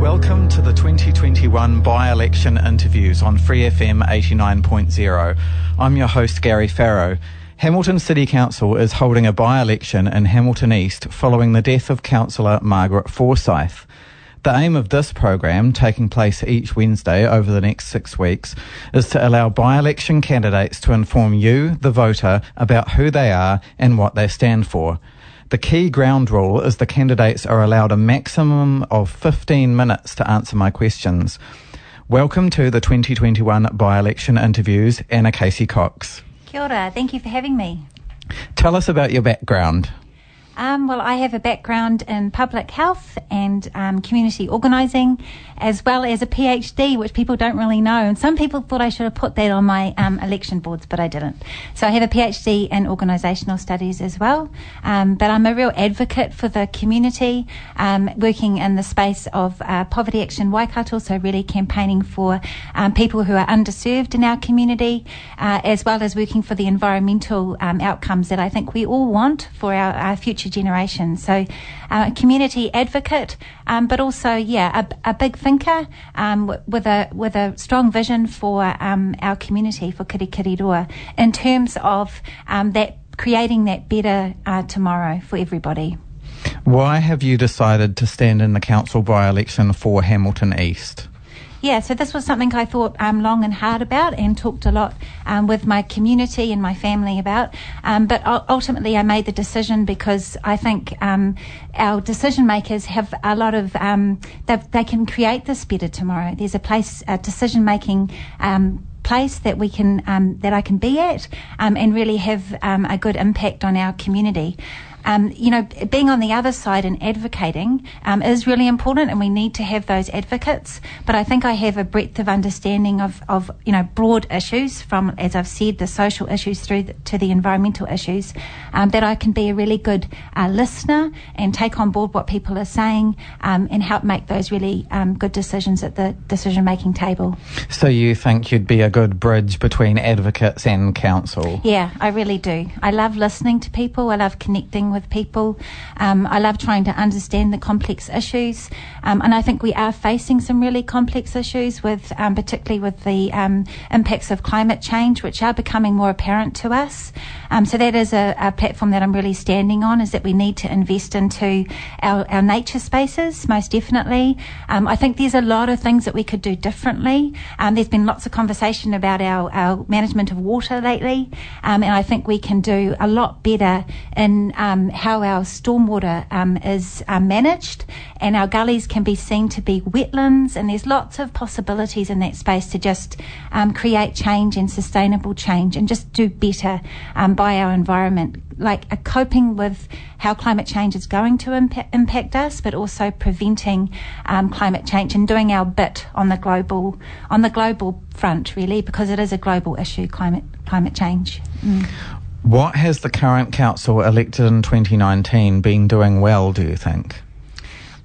Welcome to the 2021 by election interviews on Free FM 89.0. I'm your host, Gary Farrow. Hamilton City Council is holding a by election in Hamilton East following the death of Councillor Margaret Forsyth. The aim of this program, taking place each Wednesday over the next six weeks, is to allow by election candidates to inform you, the voter, about who they are and what they stand for. The key ground rule is the candidates are allowed a maximum of 15 minutes to answer my questions. Welcome to the 2021 by election interviews, Anna Casey Cox. Kia ora, thank you for having me. Tell us about your background. Um, well, I have a background in public health and um, community organising, as well as a PhD, which people don't really know. And some people thought I should have put that on my um, election boards, but I didn't. So I have a PhD in organisational studies as well. Um, but I'm a real advocate for the community, um, working in the space of uh, poverty action Waikato, so really campaigning for um, people who are underserved in our community, uh, as well as working for the environmental outcomes that I think we all want for our, our future future generations. So, uh, a community advocate, um, but also, yeah, a, a big thinker um, with a with a strong vision for um, our community for Kirikiriroa in terms of um, that creating that better uh, tomorrow for everybody. Why have you decided to stand in the council by election for Hamilton East? Yeah, so this was something I thought um, long and hard about and talked a lot um, with my community and my family about. Um, but ultimately, I made the decision because I think um, our decision makers have a lot of, um, they can create this better tomorrow. There's a place, a decision making um, place that we can um, that I can be at um, and really have um, a good impact on our community um, you know, being on the other side and advocating um, is really important, and we need to have those advocates. But I think I have a breadth of understanding of, of you know, broad issues from, as I've said, the social issues through the, to the environmental issues, um, that I can be a really good uh, listener and take on board what people are saying um, and help make those really um, good decisions at the decision making table. So you think you'd be a good bridge between advocates and council? Yeah, I really do. I love listening to people. I love connecting with people. Um, I love trying to understand the complex issues, um, and I think we are facing some really complex issues with, um, particularly with the um, impacts of climate change, which are becoming more apparent to us. Um, so that is a, a, platform that I'm really standing on. Is that we need to invest into our, our nature spaces, most definitely. I think there's a lot of things that we could do differently. there's been lots of conversation about our, our management of water lately, and I think we can do a lot better in um, how our stormwater um, is uh, managed, and our gullies can be seen to be wetlands, and there's lots of possibilities in that space to just um, create change and sustainable change and just do better um, by our environment, like coping with how climate change is going to impa- impact us, but also preventing um, climate change and doing our bit on the global on the global front, really, because it is a global issue, climate climate change. Mm. What has the current council elected in 2019 been doing well, do you think?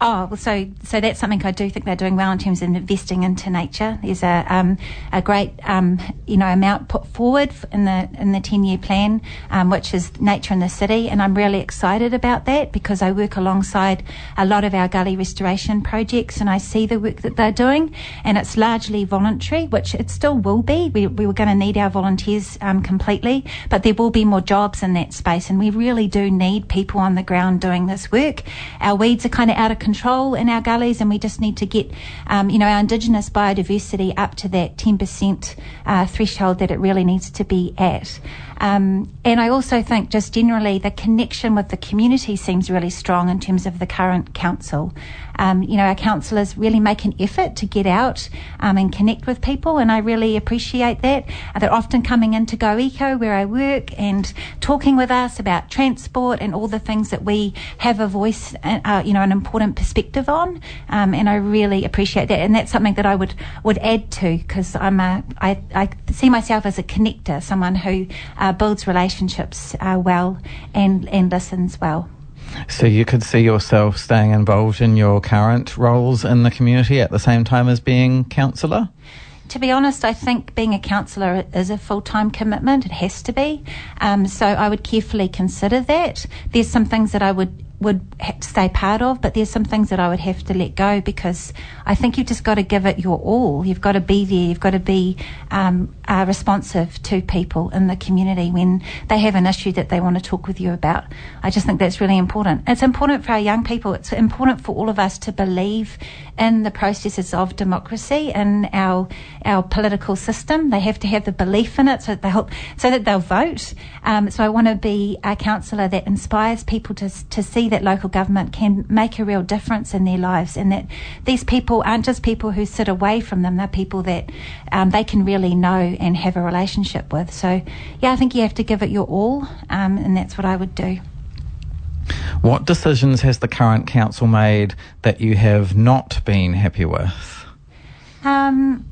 Oh, well, so so that's something I do think they're doing well in terms of investing into nature. There's a um, a great um, you know amount put forward in the in the ten year plan, um, which is nature in the city, and I'm really excited about that because I work alongside a lot of our gully restoration projects, and I see the work that they're doing, and it's largely voluntary, which it still will be. We we were going to need our volunteers um, completely, but there will be more jobs in that space, and we really do need people on the ground doing this work. Our weeds are kind of out of control control in our gullies, and we just need to get, um, you know, our Indigenous biodiversity up to that 10% uh, threshold that it really needs to be at. Um, and I also think just generally the connection with the community seems really strong in terms of the current council. Um, you know, our councillors really make an effort to get out um, and connect with people, and I really appreciate that. They're often coming into Go Eco, where I work, and talking with us about transport and all the things that we have a voice, uh, uh you know, an important perspective on, um, and I really appreciate that. And that's something that I would would add to because I'm a I, I see myself as a connector, someone who uh, builds relationships uh, well and and listens well. So you could see yourself staying involved in your current roles in the community at the same time as being councillor? to be honest, I think being a councillor is a full time commitment. It has to be. Um, so I would carefully consider that. There's some things that I would would stay part of, but there's some things that I would have to let go because I think you've just got to give it your all. You've got to be there. You've got to be um, uh, responsive to people in the community when they have an issue that they want to talk with you about. I just think that's really important. It's important for our young people. It's important for all of us to believe in the processes of democracy and our our political system. They have to have the belief in it so that they help, so that they'll vote. Um, so I want to be a councillor that inspires people to to see that local government can make a real difference in their lives and that these people aren't just people who sit away from them, they're people that um, they can really know and have a relationship with. So, yeah, I think you have to give it your all, um, and that's what I would do. What decisions has the current council made that you have not been happy with? Um,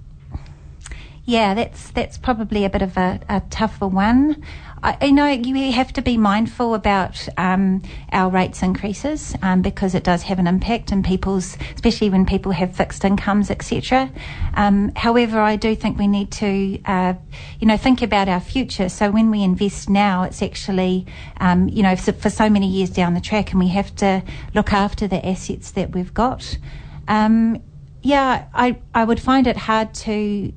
yeah, that's that's probably a bit of a, a tougher one. I, I know you have to be mindful about um, our rates increases um, because it does have an impact in people's, especially when people have fixed incomes, etc. Um, however, I do think we need to, uh, you know, think about our future. So when we invest now, it's actually, um, you know, for, for, so many years down the track, and we have to look after the assets that we've got. Um, yeah, I I would find it hard to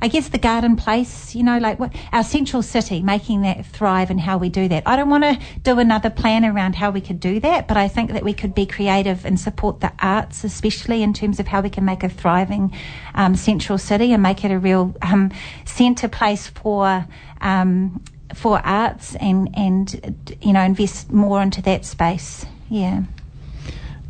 I guess the garden place, you know, like what, our central city, making that thrive and how we do that. I don't want to do another plan around how we could do that, but I think that we could be creative and support the arts, especially in terms of how we can make a thriving um, central city and make it a real um, centre place for. Um, for arts and and you know invest more into that space yeah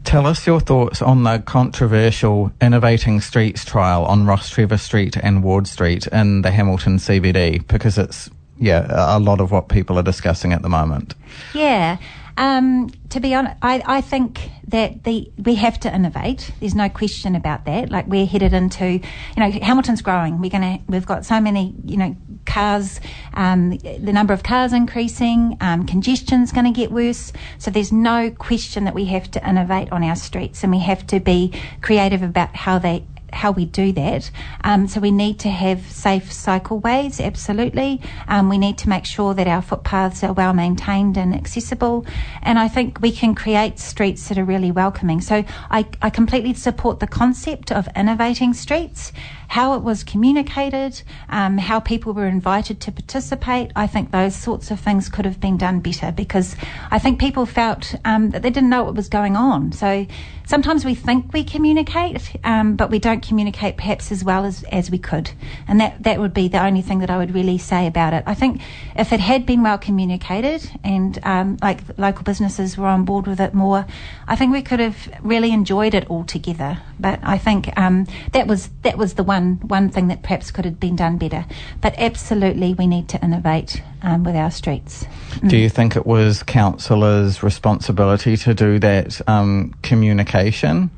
Tell us your thoughts on the controversial Innovating Streets trial on Rostrevor Street and Ward Street in the Hamilton CBD, because it's, yeah, a lot of what people are discussing at the moment. Yeah. Um, to be honest, I, I think that the we have to innovate. There's no question about that. Like we're headed into, you know, Hamilton's growing. We're gonna, we've got so many, you know, cars. Um, the number of cars increasing. Um, congestion's going to get worse. So there's no question that we have to innovate on our streets, and we have to be creative about how they how we do that. Um, so we need to have safe cycleways, absolutely. Um, we need to make sure that our footpaths are well maintained and accessible. And I think we can create streets that are really welcoming. So I, I completely support the concept of innovating streets how it was communicated, um, how people were invited to participate. I think those sorts of things could have been done better because I think people felt um, that they didn't know what was going on. So sometimes we think we communicate, um, but we don't communicate perhaps as well as, as we could. And that, that would be the only thing that I would really say about it. I think if it had been well communicated and um, like local businesses were on board with it more, I think we could have really enjoyed it all together. But I think um, that was that was the one one thing that perhaps could have been done better. But absolutely, we need to innovate um, with our streets. Mm. Do you think it was councillors' responsibility to do that um, communication?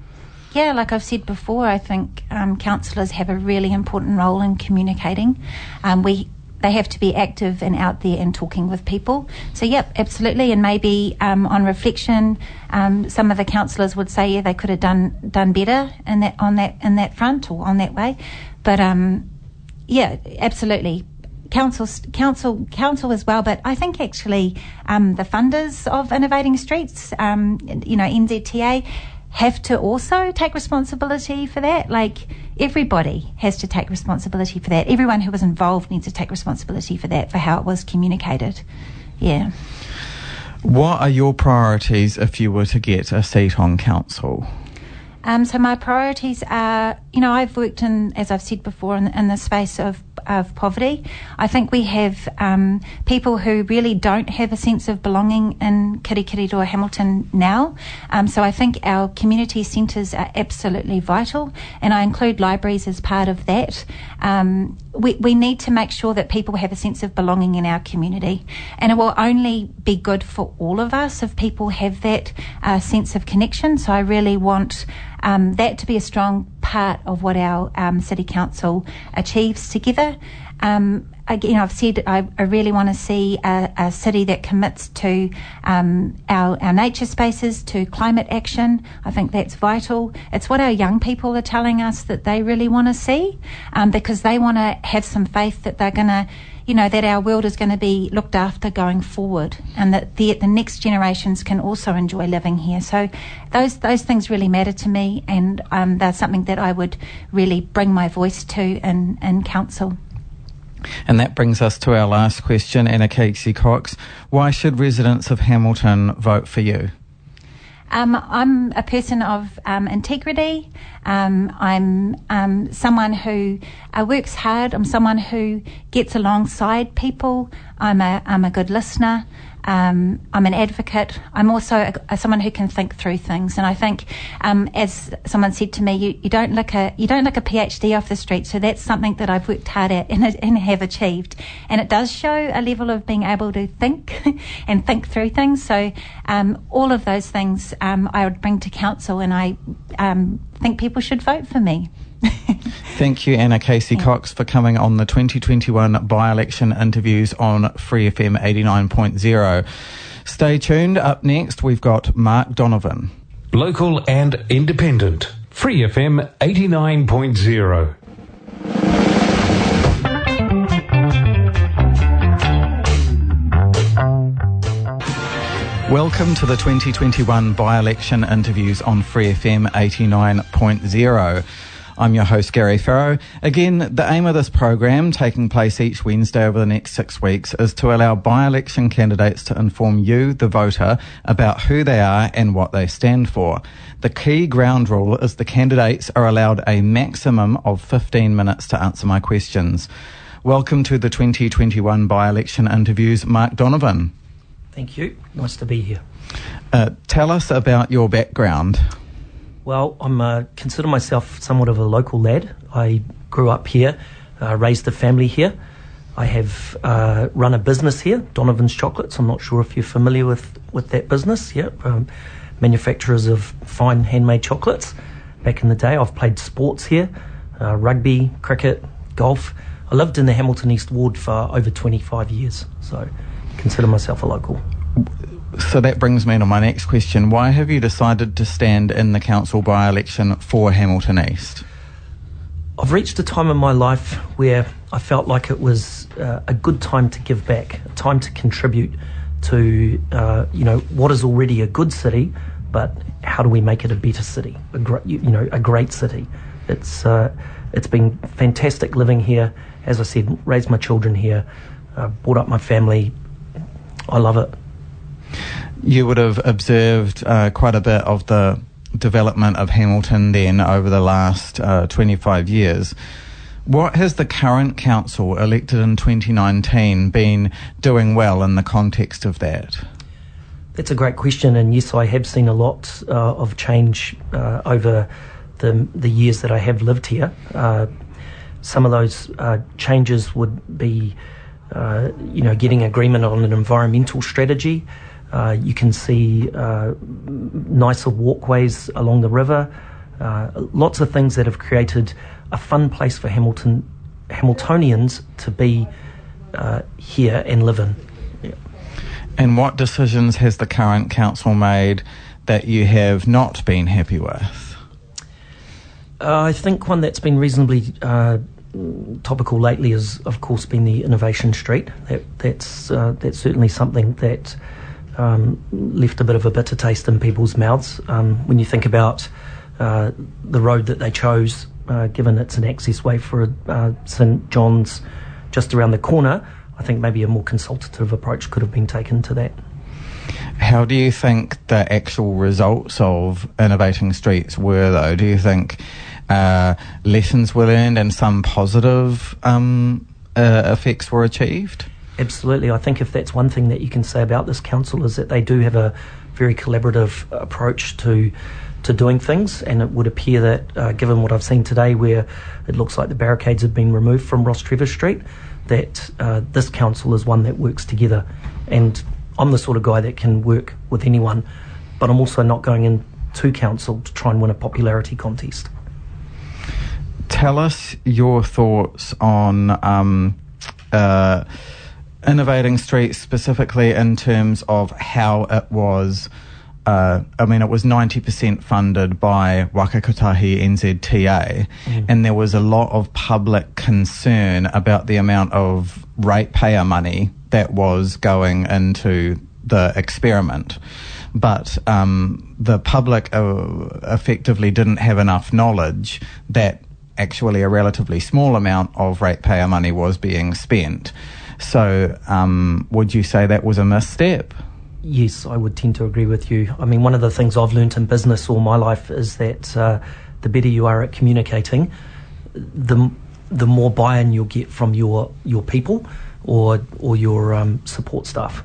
Yeah, like I've said before, I think um, councillors have a really important role in communicating. Um, we they have to be active and out there and talking with people. So, yep, absolutely. And maybe um, on reflection, um, some of the councillors would say, yeah, they could have done done better in that on that in that front or on that way. But um, yeah, absolutely. Council, council, council as well, but I think actually um, the funders of Innovating Streets, um, you know, NZTA, have to also take responsibility for that. Like everybody has to take responsibility for that. Everyone who was involved needs to take responsibility for that, for how it was communicated. Yeah. What are your priorities if you were to get a seat on council? Um, so my priorities are, you know, I've worked in, as I've said before, in, in the space of of poverty. I think we have um, people who really don't have a sense of belonging in Kirikiriroa Hamilton now. Um, so I think our community centres are absolutely vital, and I include libraries as part of that. Um, we, we need to make sure that people have a sense of belonging in our community, and it will only be good for all of us if people have that uh, sense of connection. So I really want um, that to be a strong part of what our um, city council achieves together. Um, again, I've said I, I really want to see a, a, city that commits to um, our, our nature spaces, to climate action. I think that's vital. It's what our young people are telling us that they really want to see um, because they want to have some faith that they're going to you know, that our world is going to be looked after going forward and that the, the next generations can also enjoy living here. So those, those things really matter to me and um, something that I would really bring my voice to in, in council. And that brings us to our last question, Anna Casey Cox. Why should residents of Hamilton vote for you? Um, I'm a person of um, integrity. Um, I'm um, someone who uh, works hard. I'm someone who gets alongside people. I'm a, I'm a good listener. Um, I'm an advocate. I'm also a, a, someone who can think through things. And I think, um, as someone said to me, you, you, don't look a you don't look a PhD off the street. So that's something that I've worked hard at and, and have achieved. And it does show a level of being able to think and think through things. So um, all of those things um, I would bring to council, and I um, think people should vote for me. Thank you, Anna Casey oh. Cox, for coming on the 2021 by election interviews on Free FM 89.0. Stay tuned. Up next, we've got Mark Donovan. Local and independent. Free FM 89.0. Welcome to the 2021 by election interviews on Free FM 89.0. I'm your host, Gary Farrow. Again, the aim of this program, taking place each Wednesday over the next six weeks, is to allow by election candidates to inform you, the voter, about who they are and what they stand for. The key ground rule is the candidates are allowed a maximum of 15 minutes to answer my questions. Welcome to the 2021 by election interviews, Mark Donovan. Thank you. Nice to be here. Uh, tell us about your background. Well, I'm uh, consider myself somewhat of a local lad. I grew up here, uh, raised a family here. I have uh, run a business here, Donovan's Chocolates. I'm not sure if you're familiar with, with that business. Yeah, um, manufacturers of fine handmade chocolates. Back in the day, I've played sports here, uh, rugby, cricket, golf. I lived in the Hamilton East Ward for over 25 years, so consider myself a local. So that brings me to my next question. Why have you decided to stand in the council by election for Hamilton East? I've reached a time in my life where I felt like it was uh, a good time to give back, a time to contribute to uh, you know what is already a good city, but how do we make it a better city, a great you know a great city? It's uh, it's been fantastic living here. As I said, raised my children here, uh, brought up my family. I love it you would have observed uh, quite a bit of the development of Hamilton then over the last uh, 25 years. What has the current council elected in 2019 been doing well in the context of that? That's a great question, and yes, I have seen a lot uh, of change uh, over the the years that I have lived here. Uh, some of those uh, changes would be, you know, getting agreement on an environmental strategy. Uh, you can see uh, nicer walkways along the river. Uh, lots of things that have created a fun place for Hamilton Hamiltonians to be uh, here and live in. Yeah. And what decisions has the current council made that you have not been happy with? Uh, I think one that's been reasonably uh, topical lately has, of course, been the Innovation Street. That, that's that's certainly something that um, left a bit of a bitter taste in people's mouths um, when you think about uh, the road that they chose, uh, given it's an access way for uh, St John's just around the corner. I think maybe a more consultative approach could have been taken to that. How do you think the actual results of innovating streets were, though? Do you think uh, lessons were learned and some positive um, uh, effects were achieved? Absolutely. I think if that's one thing that you can say about this council is that they do have a very collaborative approach to to doing things, and it would appear that, uh, given what I've seen today, where it looks like the barricades have been removed from Rostrevor Street, that uh, this council is one that works together. And I'm the sort of guy that can work with anyone, but I'm also not going into council to try and win a popularity contest. Tell us your thoughts on um, uh, innovating streets specifically in terms of how it was uh, I mean, it was 90% funded by Waka Kotahi NZTA, mm. and there was a lot of public concern about the amount of ratepayer money that was going into the experiment. But um, the public uh, effectively didn't have enough knowledge that actually a relatively small amount of ratepayer money was being spent. So, um, would you say that was a misstep? Yes, I would tend to agree with you. I mean, one of the things I've learnt in business all my life is that uh, the better you are at communicating, the the more buy-in you'll get from your your people or or your um, support staff.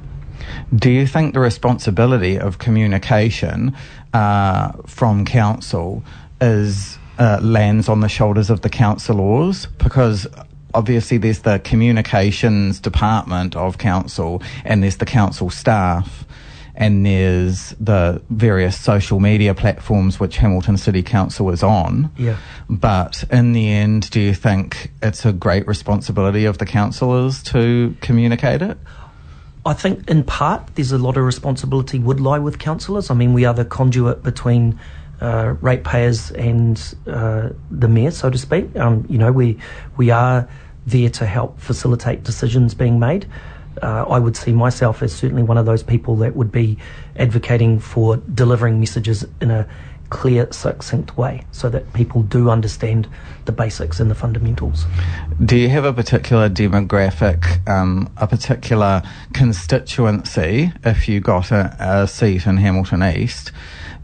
Do you think the responsibility of communication uh, from council is uh, lands on the shoulders of the councillors? Because obviously there's the communications department of council and there's the council staff and there's the various social media platforms which Hamilton City Council is on. Yeah. But in the end, do you think it's a great responsibility of the councillors to communicate it? I think in part there's a lot of responsibility would lie with councillors. I mean, we are the conduit between uh, ratepayers and uh, the mayor, so to speak. Um, you know, we we are there to help facilitate decisions being made. Uh, I would see myself as certainly one of those people that would be advocating for delivering messages in a clear, succinct way so that people do understand the basics and the fundamentals. Do you have a particular demographic, um, a particular constituency, if you got a, a, seat in Hamilton East,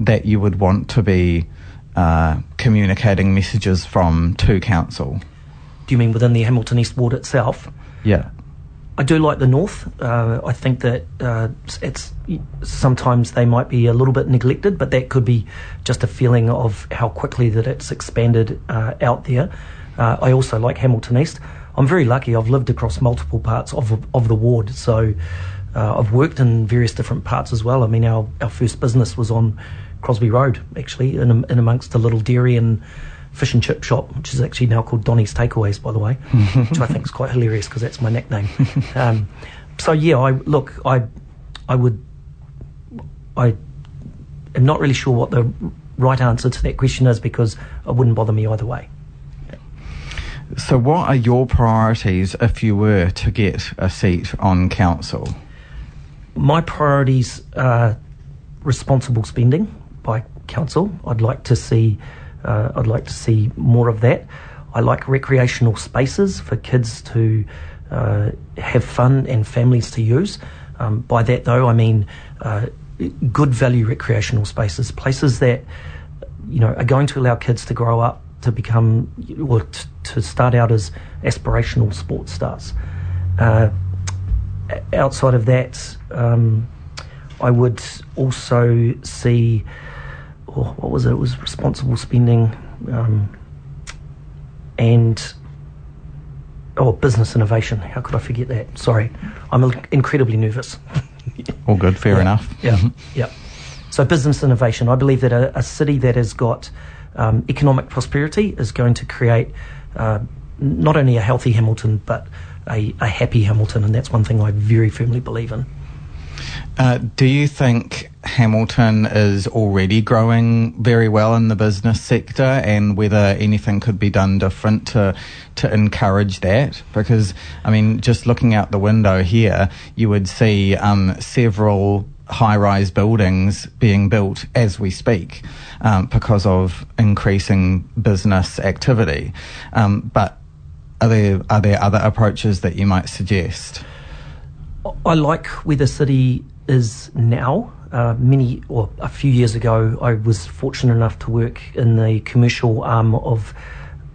that you would want to be uh, communicating messages from to council? Do you mean within the Hamilton East ward itself? Yeah. I do like the north. Uh, I think that uh, it's sometimes they might be a little bit neglected, but that could be just a feeling of how quickly that it's expanded uh, out there. Uh, I also like Hamilton East. I'm very lucky. I've lived across multiple parts of of the ward, so uh, I've worked in various different parts as well. I mean, our our first business was on Crosby Road, actually, in, in amongst a little dairy and fish and chip shop, which is actually now called Donny's Takeaways, by the way, which I think is quite hilarious because that's my nickname. Um, so yeah, I look, I, I would, I am not really sure what the right answer to that question is because it wouldn't bother me either way. So, what are your priorities if you were to get a seat on council? My priorities are responsible spending by council. I'd like to see uh, I'd like to see more of that. I like recreational spaces for kids to uh, have fun and families to use. Um, by that, though, I mean uh, good value recreational spaces, places that you know are going to allow kids to grow up to become or t- to start out as aspirational sports stars. Uh, outside of that, um, I would also see oh, what was it? It was responsible spending um, and oh, business innovation. How could I forget that? Sorry, I'm incredibly nervous. All good, fair yeah, enough. Yeah, yeah. So business innovation. I believe that a, a city that has got um, economic prosperity is going to create uh, not only a healthy Hamilton but a, a happy Hamilton, and that's one thing I very firmly believe in. Uh, do you think Hamilton is already growing very well in the business sector, and whether anything could be done different to to encourage that? Because I mean, just looking out the window here, you would see um, several high-rise buildings being built as we speak um, because of increasing business activity. Um, but are there are there other approaches that you might suggest? I like where the city is now. Uh, many or a few years ago, I was fortunate enough to work in the commercial arm of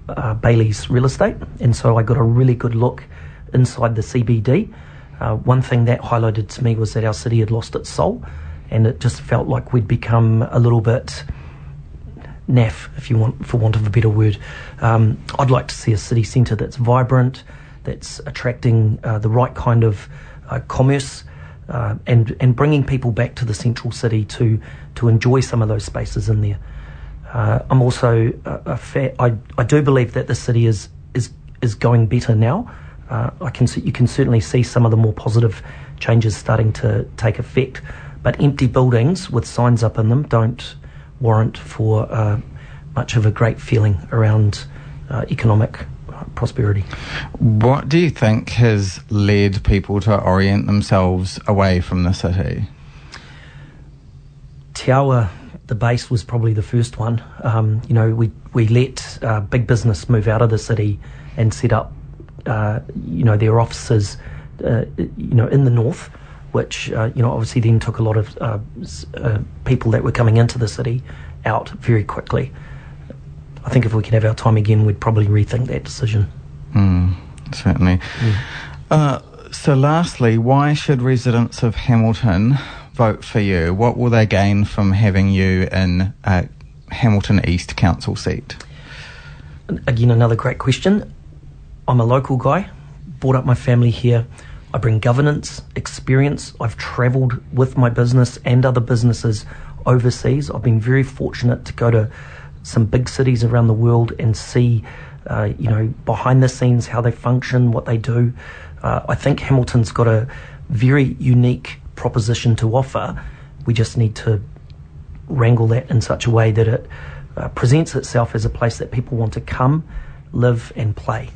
uh, Bayleys real estate, and so I got a really good look inside the CBD. Uh, one thing that highlighted to me was that our city had lost its soul, and it just felt like we'd become a little bit naff, if you want, for want of a better word. Um, I'd like to see a city centre that's vibrant, that's attracting uh, the right kind of uh, commerce, uh, and and bringing people back to the central city to to enjoy some of those spaces in there. Uh, I'm also a, a fa- I, I do believe that the city is is is going better now. Uh, I can see, you can certainly see some of the more positive changes starting to take effect, but empty buildings with signs up in them don't warrant for uh, much of a great feeling around uh, economic prosperity. What do you think has led people to orient themselves away from the city? Te the base was probably the first one. Um, you know, we we let uh, big business move out of the city and set up, uh, you know, their offices, uh, you know, in the north, which uh, you know obviously then took a lot of uh, uh, people that were coming into the city out very quickly. I think if we could have our time again, we'd probably rethink that decision. Mm, certainly. Mm. so, lastly, why should residents of Hamilton vote for you? What will they gain from having you in a Hamilton East Council seat? Again, another great question. I'm a local guy, brought up my family here. I bring governance, experience. I've travelled with my business and other businesses overseas. I've been very fortunate to go to some big cities around the world and see, uh, you know, behind the scenes how they function, what they do. Uh, I think Hamilton's got a very unique proposition to offer. We just need to wrangle that in such a way that it uh, presents itself as a place that people want to come, live, and play.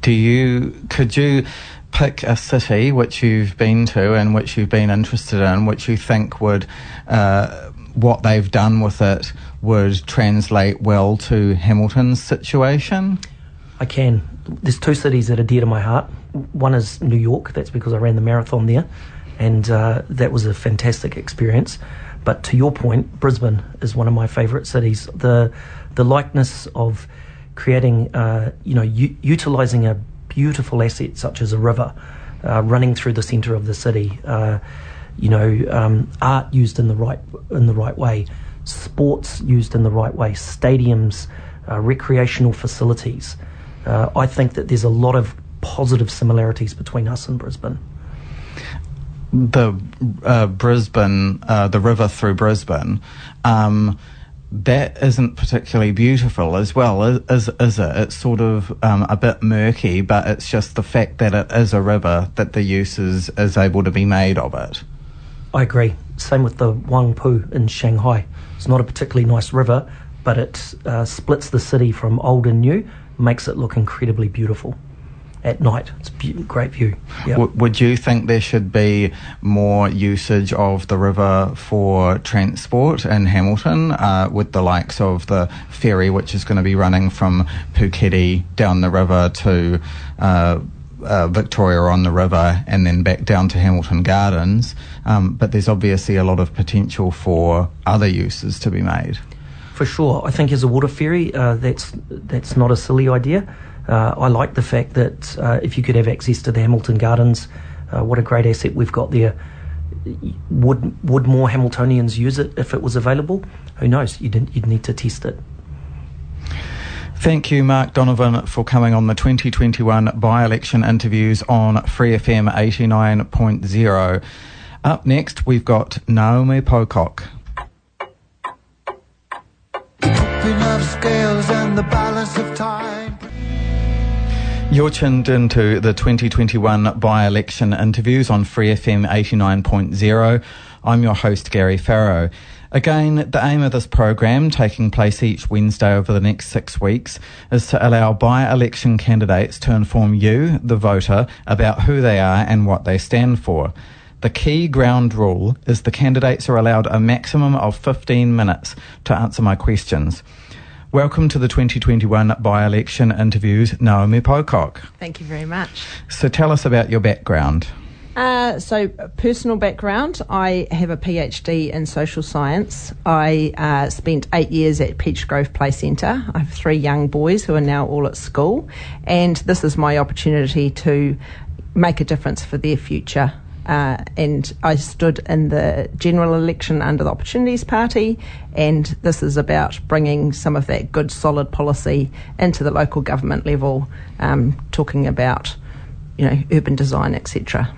Do you? Could you? pick a city which you've been to and which you've been interested in, which you think would uh, what they've done with it would translate well to Hamilton's situation? I can. There's two cities that are dear to my heart. One is New York. That's because I ran the marathon there, and uh, that was a fantastic experience. But to your point, Brisbane is one of my favourite cities. The the likeness of creating, uh, you know, u- utilising a beautiful asset such as a river uh, running through the centre of the city. Uh, you know, um, art used in the right in the right way, sports used in the right way, stadiums, uh, recreational facilities. Uh, I think that there's a lot of positive similarities between us and Brisbane. The uh, Brisbane, uh, the river through Brisbane. Um, that isn't particularly beautiful as well, is, is it? It's sort of um, a bit murky, but it's just the fact that it is a river that the use is, is able to be made of it. I agree. Same with the Huangpu in Shanghai. It's not a particularly nice river, but it uh, splits the city from old and new, makes it look incredibly beautiful at night. It's a great view. Yep. W- would you think there should be more usage of the river for transport in Hamilton uh, with the likes of the ferry, which is going to be running from Pukete down the river to uh, uh, Victoria on the river and then back down to Hamilton Gardens? Um, but there's obviously a lot of potential for other uses to be made. For sure, I think as a water ferry, uh, that's that's not a silly idea. Uh, I like the fact that uh, if you could have access to the Hamilton Gardens, uh, what a great asset we've got there. Would would more Hamiltonians use it if it was available? Who knows? You'd, you'd need to test it. Thank you, Mark Donovan, for coming on the 2021 by election interviews on Free FM 89.0. Up next, we've got Naomi Pocock. scales and the balance of time. You're tuned into the 2021 by election interviews on Free FM 89.0. I'm your host, Gary Farrow. Again, the aim of this program, taking place each Wednesday over the next six weeks, is to allow by election candidates to inform you, the voter, about who they are and what they stand for. The key ground rule is the candidates are allowed a maximum of 15 minutes to answer my questions. Welcome to the 2021 by election interviews, Naomi Pocock. Thank you very much. So tell us about your background. Uh, so, personal background I have a PhD in social science. I uh, spent eight years at Peach Grove Play Centre. I have three young boys who are now all at school, and this is my opportunity to make a difference for their future. Uh, and I stood in the general election under the Opportunities Party, and this is about bringing some of that good, solid policy into the local government level, um, talking about, you know, urban design, etc.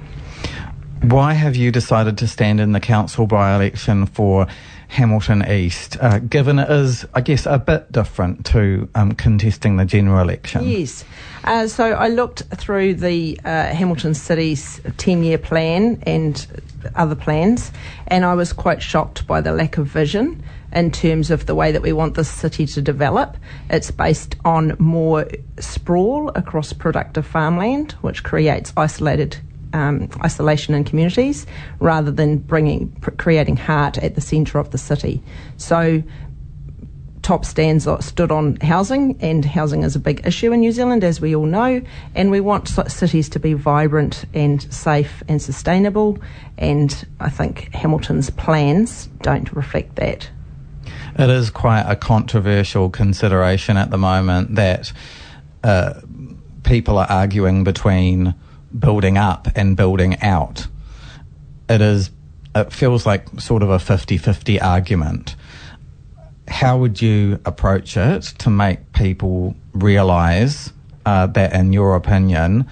Why have you decided to stand in the council by election for Hamilton East, uh, given it is, I guess, a bit different to um, contesting the general election? Yes. Uh, so I looked through the uh, Hamilton City's 10 year plan and other plans, and I was quite shocked by the lack of vision in terms of the way that we want this city to develop. It's based on more sprawl across productive farmland, which creates isolated um, isolation in communities rather than bringing creating heart at the centre of the city. So top stands stood on housing, and housing is a big issue in New Zealand, as we all know. And we want cities to be vibrant and safe and sustainable. And I think Hamilton's plans don't reflect that. It is quite a controversial consideration at the moment that uh, people are arguing between building up and building out. It is, it feels like sort of a 50 50 argument. How would you approach it to make people realise uh, that, in your opinion,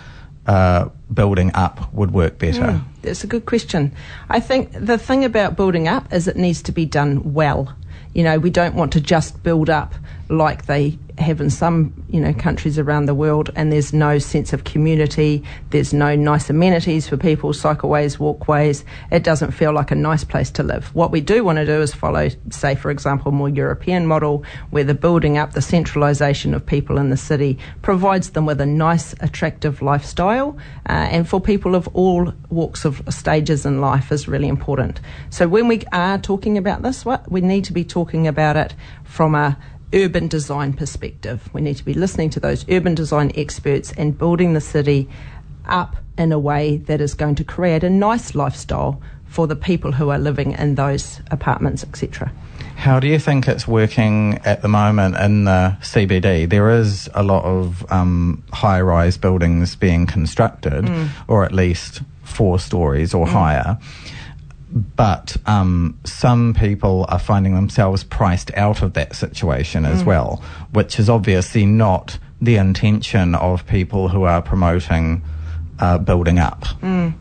uh, building up would work better? Mm, that's a good question. I think the thing about building up is it needs to be done well. You know, we don't want to just build up like they have in some you know countries around the world, and there's no sense of community. There's no nice amenities for people, cycleways, walkways. It doesn't feel like a nice place to live. What we do want to do is follow, say, for example, more European model, where the building up, the centralisation of people in the city provides them with a nice, attractive lifestyle, uh, and for people of all walks of stages in life is really important. So when we are talking about this, what we need to be talking about it from a urban design perspective. We need to be listening to those urban design experts and building the city up in a way that is going to create a nice lifestyle for the people who are living in those apartments, etc. How do you think it's working at the moment in the CBD? There is a lot of um, high rise buildings being constructed, mm. or at least four stories or mm. higher but um, some people are finding themselves priced out of that situation as mm. well, which is obviously not the intention of people who are promoting uh, building up. Mm.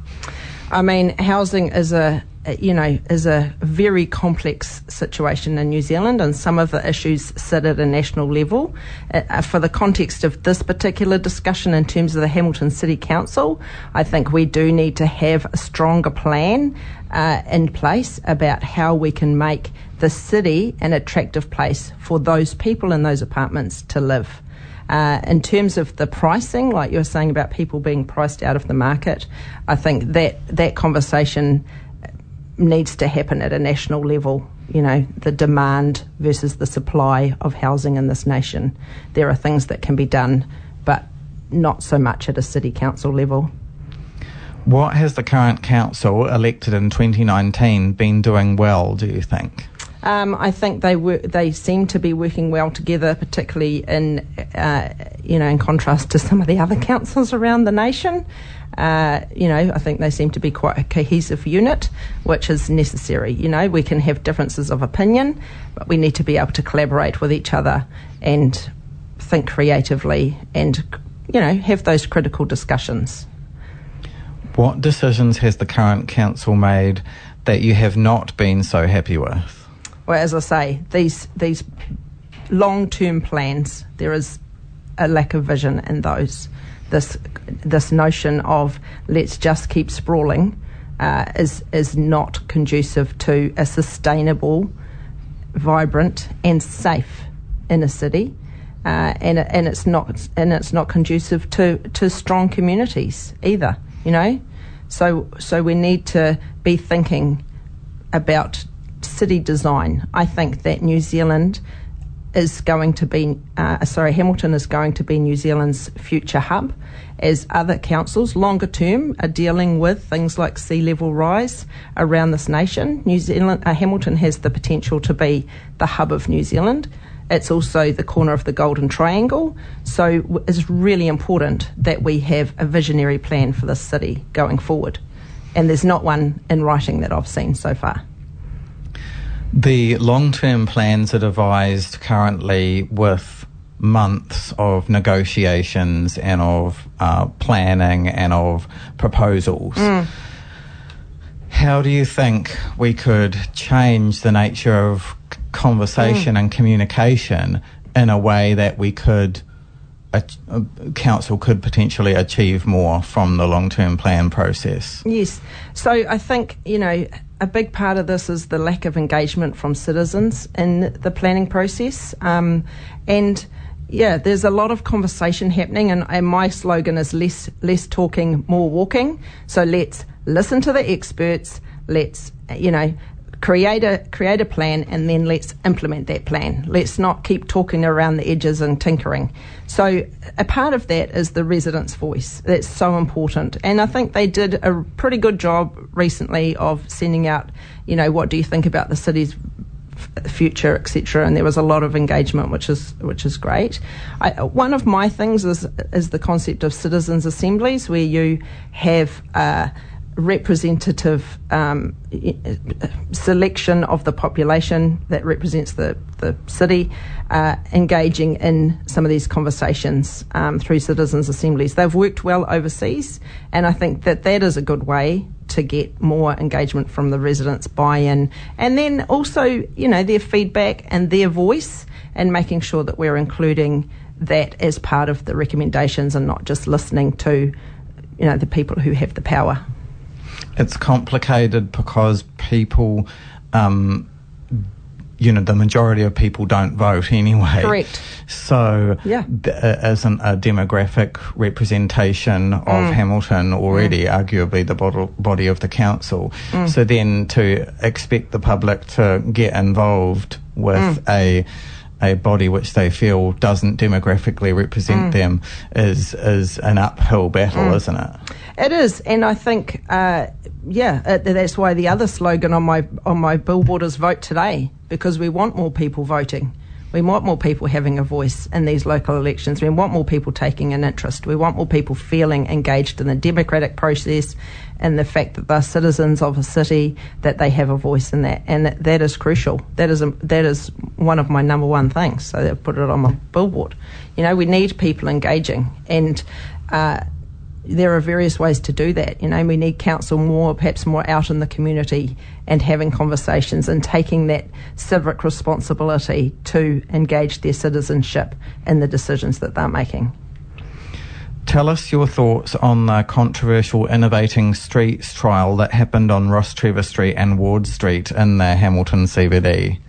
I mean, housing is a you know, is a very complex situation in New Zealand, and some of the issues sit at a national level. Uh, for the context of this particular discussion in terms of the Hamilton City Council, I think we do need to have a stronger plan uh, in place about how we can make the city an attractive place for those people in those apartments to live. Uh, in terms of the pricing, like you were saying about people being priced out of the market, I think that that conversation needs to happen at a national level. You know, the demand versus the supply of housing in this nation. There are things that can be done, but not so much at a city council level. What has the current council elected in 2019 been doing well, do you think? Um, I think they were, they seem to be working well together, particularly in uh, you know in contrast to some of the other councils around the nation. Uh, you know, I think they seem to be quite a cohesive unit, which is necessary. You know, we can have differences of opinion, but we need to be able to collaborate with each other and think creatively and, you know, have those critical discussions. What decisions has the current council made that you have not been so happy with? Well, as I say, these these long term plans, there is a lack of vision in those this this notion of let's just keep sprawling uh, is is not conducive to a sustainable, vibrant, and safe inner city, uh, and and it's not and it's not conducive to to strong communities either. You know, so so we need to be thinking about city design. I think that New Zealand is going to be, uh, sorry, Hamilton is going to be New Zealand's future hub as other councils longer term are dealing with things like sea level rise around this nation. New Zealand, uh, Hamilton has the potential to be the hub of New Zealand. It's also the corner of the Golden Triangle. So it's really important that we have a visionary plan for this city going forward. And there's not one in writing that I've seen so far. The long term plans are devised currently with months of negotiations and of uh, planning and of proposals. Mm. How do you think we could change the nature of conversation mm. and communication in a way that we could? A, a council could potentially achieve more from the long term plan process. Yes. So I think, you know, a big part of this is the lack of engagement from citizens in the planning process. Um, and yeah, there's a lot of conversation happening, and, and my slogan is less less talking, more walking. So let's listen to the experts. Let's you know create a create a plan and then let's implement that plan. Let's not keep talking around the edges and tinkering. So a part of that is the residents' voice. That's so important. And I think they did a pretty good job recently of sending out, you know, what do you think about the city's future, etc. And there was a lot of engagement, which is which is great. I, one of my things is is the concept of citizens' assemblies, where you have. Uh, representative um, selection of the population that represents the, the city uh, engaging in some of these conversations um, through citizens' assemblies. They've worked well overseas, and I think that that is a good way to get more engagement from the residents buy-in and then also you know their feedback and their voice and making sure that we're including that as part of the recommendations and not just listening to you know the people who have the power it's complicated because people um, you know the majority of people don't vote anyway. Correct. So yeah, there isn't a demographic representation of mm. Hamilton already, mm. arguably the body of the council. Mm. So then to expect the public to get involved with mm. a a body which they feel doesn't demographically represent mm. them is is an uphill battle, mm. isn't it? It is, and I think, uh, yeah, uh, that's why the other slogan on my on my billboard is "Vote Today" because we want more people voting. We want more people having a voice in these local elections. We want more people taking an interest. We want more people feeling engaged in the democratic process and the fact that they're citizens of a city, that they have a voice in that. And that, that is crucial. That is, a, that is one of my number one things. So I've put it on my billboard. You know, we need people engaging. And, uh, there are various ways to do that. You know, we need council more, perhaps more out in the community and having conversations and taking that civic responsibility to engage their citizenship in the decisions that they're making. Tell us your thoughts on the controversial Innovating Streets trial that happened on Rostrevor Street and Ward Street in the Hamilton CBD.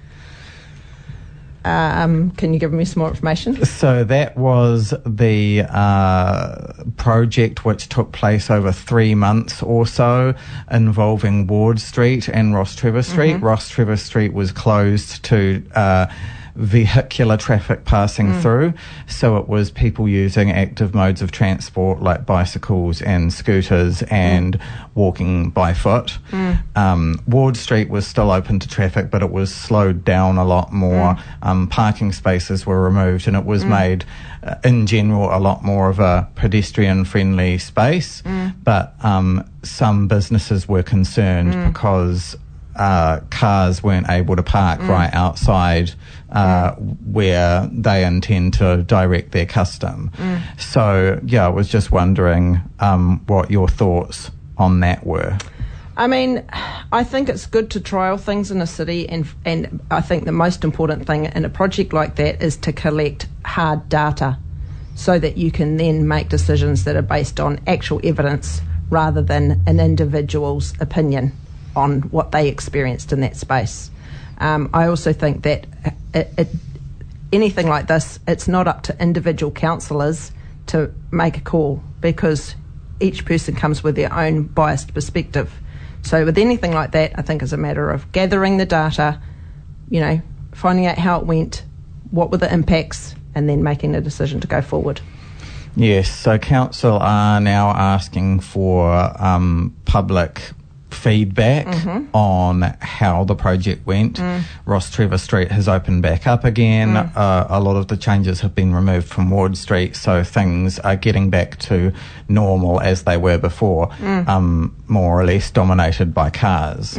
Um, can you give me some more information? So that was the uh, project which took place over three months or so, involving Ward Street and Rostrevor Street. Mm-hmm. Rostrevor Street was closed to. Uh, vehicular traffic passing mm. through. So it was people using active modes of transport like bicycles and scooters and mm. walking by foot. Mm. Um, Ward Street was still open to traffic, but it was slowed down a lot more. Mm. Um, parking spaces were removed and it was mm. made, uh, in general, a lot more of a pedestrian friendly space. Mm. But um, some businesses were concerned because uh, cars weren't able to park mm. right outside uh, mm. where they intend to direct their custom. Mm. So, yeah, I was just wondering um, what your thoughts on that were. I mean, I think it's good to trial things in a city, and and I think the most important thing in a project like that is to collect hard data, so that you can then make decisions that are based on actual evidence rather than an individual's opinion on what they experienced in that space. Um, I also think that it, it, anything like this, it's not up to individual councillors to make a call because each person comes with their own biased perspective. So with anything like that, I think it's a matter of gathering the data, you know, finding out how it went, what were the impacts, and then making a decision to go forward. Yes, so council are now asking for um, public feedback Mm-hmm. on how the project went. Mm. Rostrevor Street has opened back up again. Mm. Uh, a lot of the changes have been removed from Ward Street, so things are getting back to normal as they were before, Mm. um, more or less dominated by cars.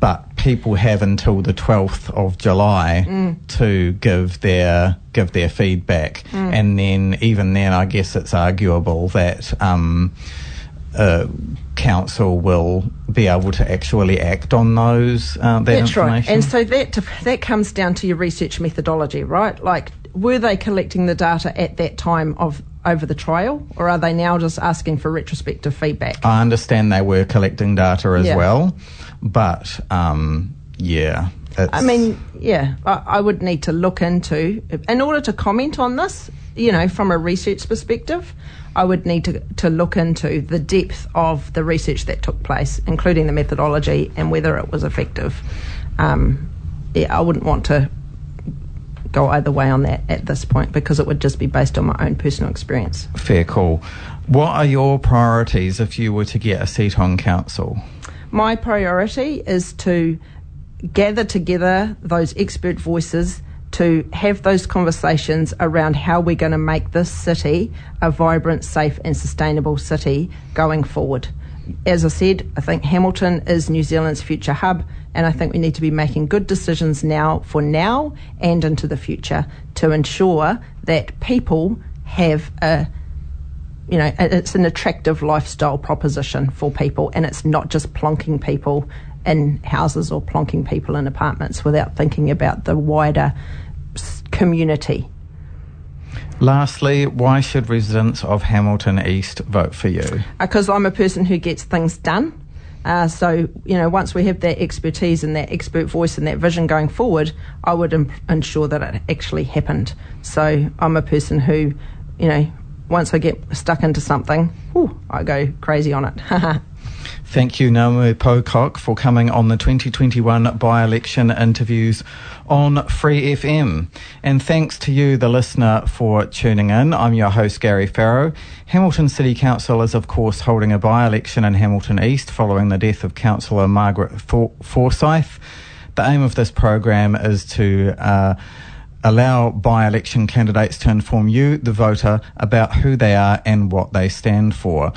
But people have until the 12th of July Mm. to give their give their feedback, and then even then, I guess it's arguable that um, uh, council will be able to actually act on those uh, that That's information. right. And so that that comes down to your research methodology, right? Like, were they collecting the data at that time of over the trial, or are they now just asking for retrospective feedback? I understand they were collecting data as Yeah. well, but um, yeah, I mean, yeah, I, I would need to look into in order to comment on this. You know, from a research perspective, I would need to to look into the depth of the research that took place, including the methodology and whether it was effective. Um, yeah, I wouldn't want to go either way on that at this point because it would just be based on my own personal experience. fair call. What are your priorities if you were to get a seat on council? My priority is to gather together those expert voices to have those conversations around how we're going to make this city a vibrant, safe, and sustainable city going forward. As I said, I think Hamilton is New Zealand's future hub, and I think we need to be making good decisions now for now and into the future to ensure that people have a you know, it's an attractive lifestyle proposition for people, and it's not just plonking people in houses or plonking people in apartments without thinking about the wider community. Lastly, why should residents of Hamilton East vote for you? Because I'm a person who gets things done. Uh, so, you know, once we have that expertise and that expert voice and that vision going forward, I would imp- ensure that it actually happened. So, I'm a person who, you know, once I get stuck into something, whew, I go crazy on it. Thank you, Naomi Pocock, for coming on the 2021 by election interviews on Free FM. And thanks to you, the listener, for tuning in. I'm your host, Gary Farrow. Hamilton City Council is, of course, holding a by election in Hamilton East following the death of Councillor Margaret For- Forsyth. The aim of this program is to uh, allow by election candidates to inform you, the voter, about who they are and what they stand for.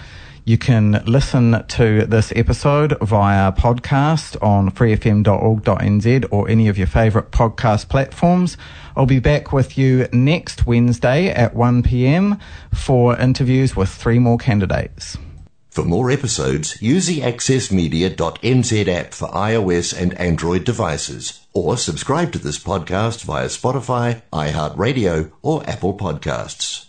You can listen to this episode via podcast on freefm.org.nz or any of your favourite podcast platforms. I'll be back with you next Wednesday at 1pm for interviews with three more candidates. For more episodes, use the accessmedia.nz app for iOS and Android devices, or subscribe to this podcast via Spotify, iHeartRadio, or Apple Podcasts.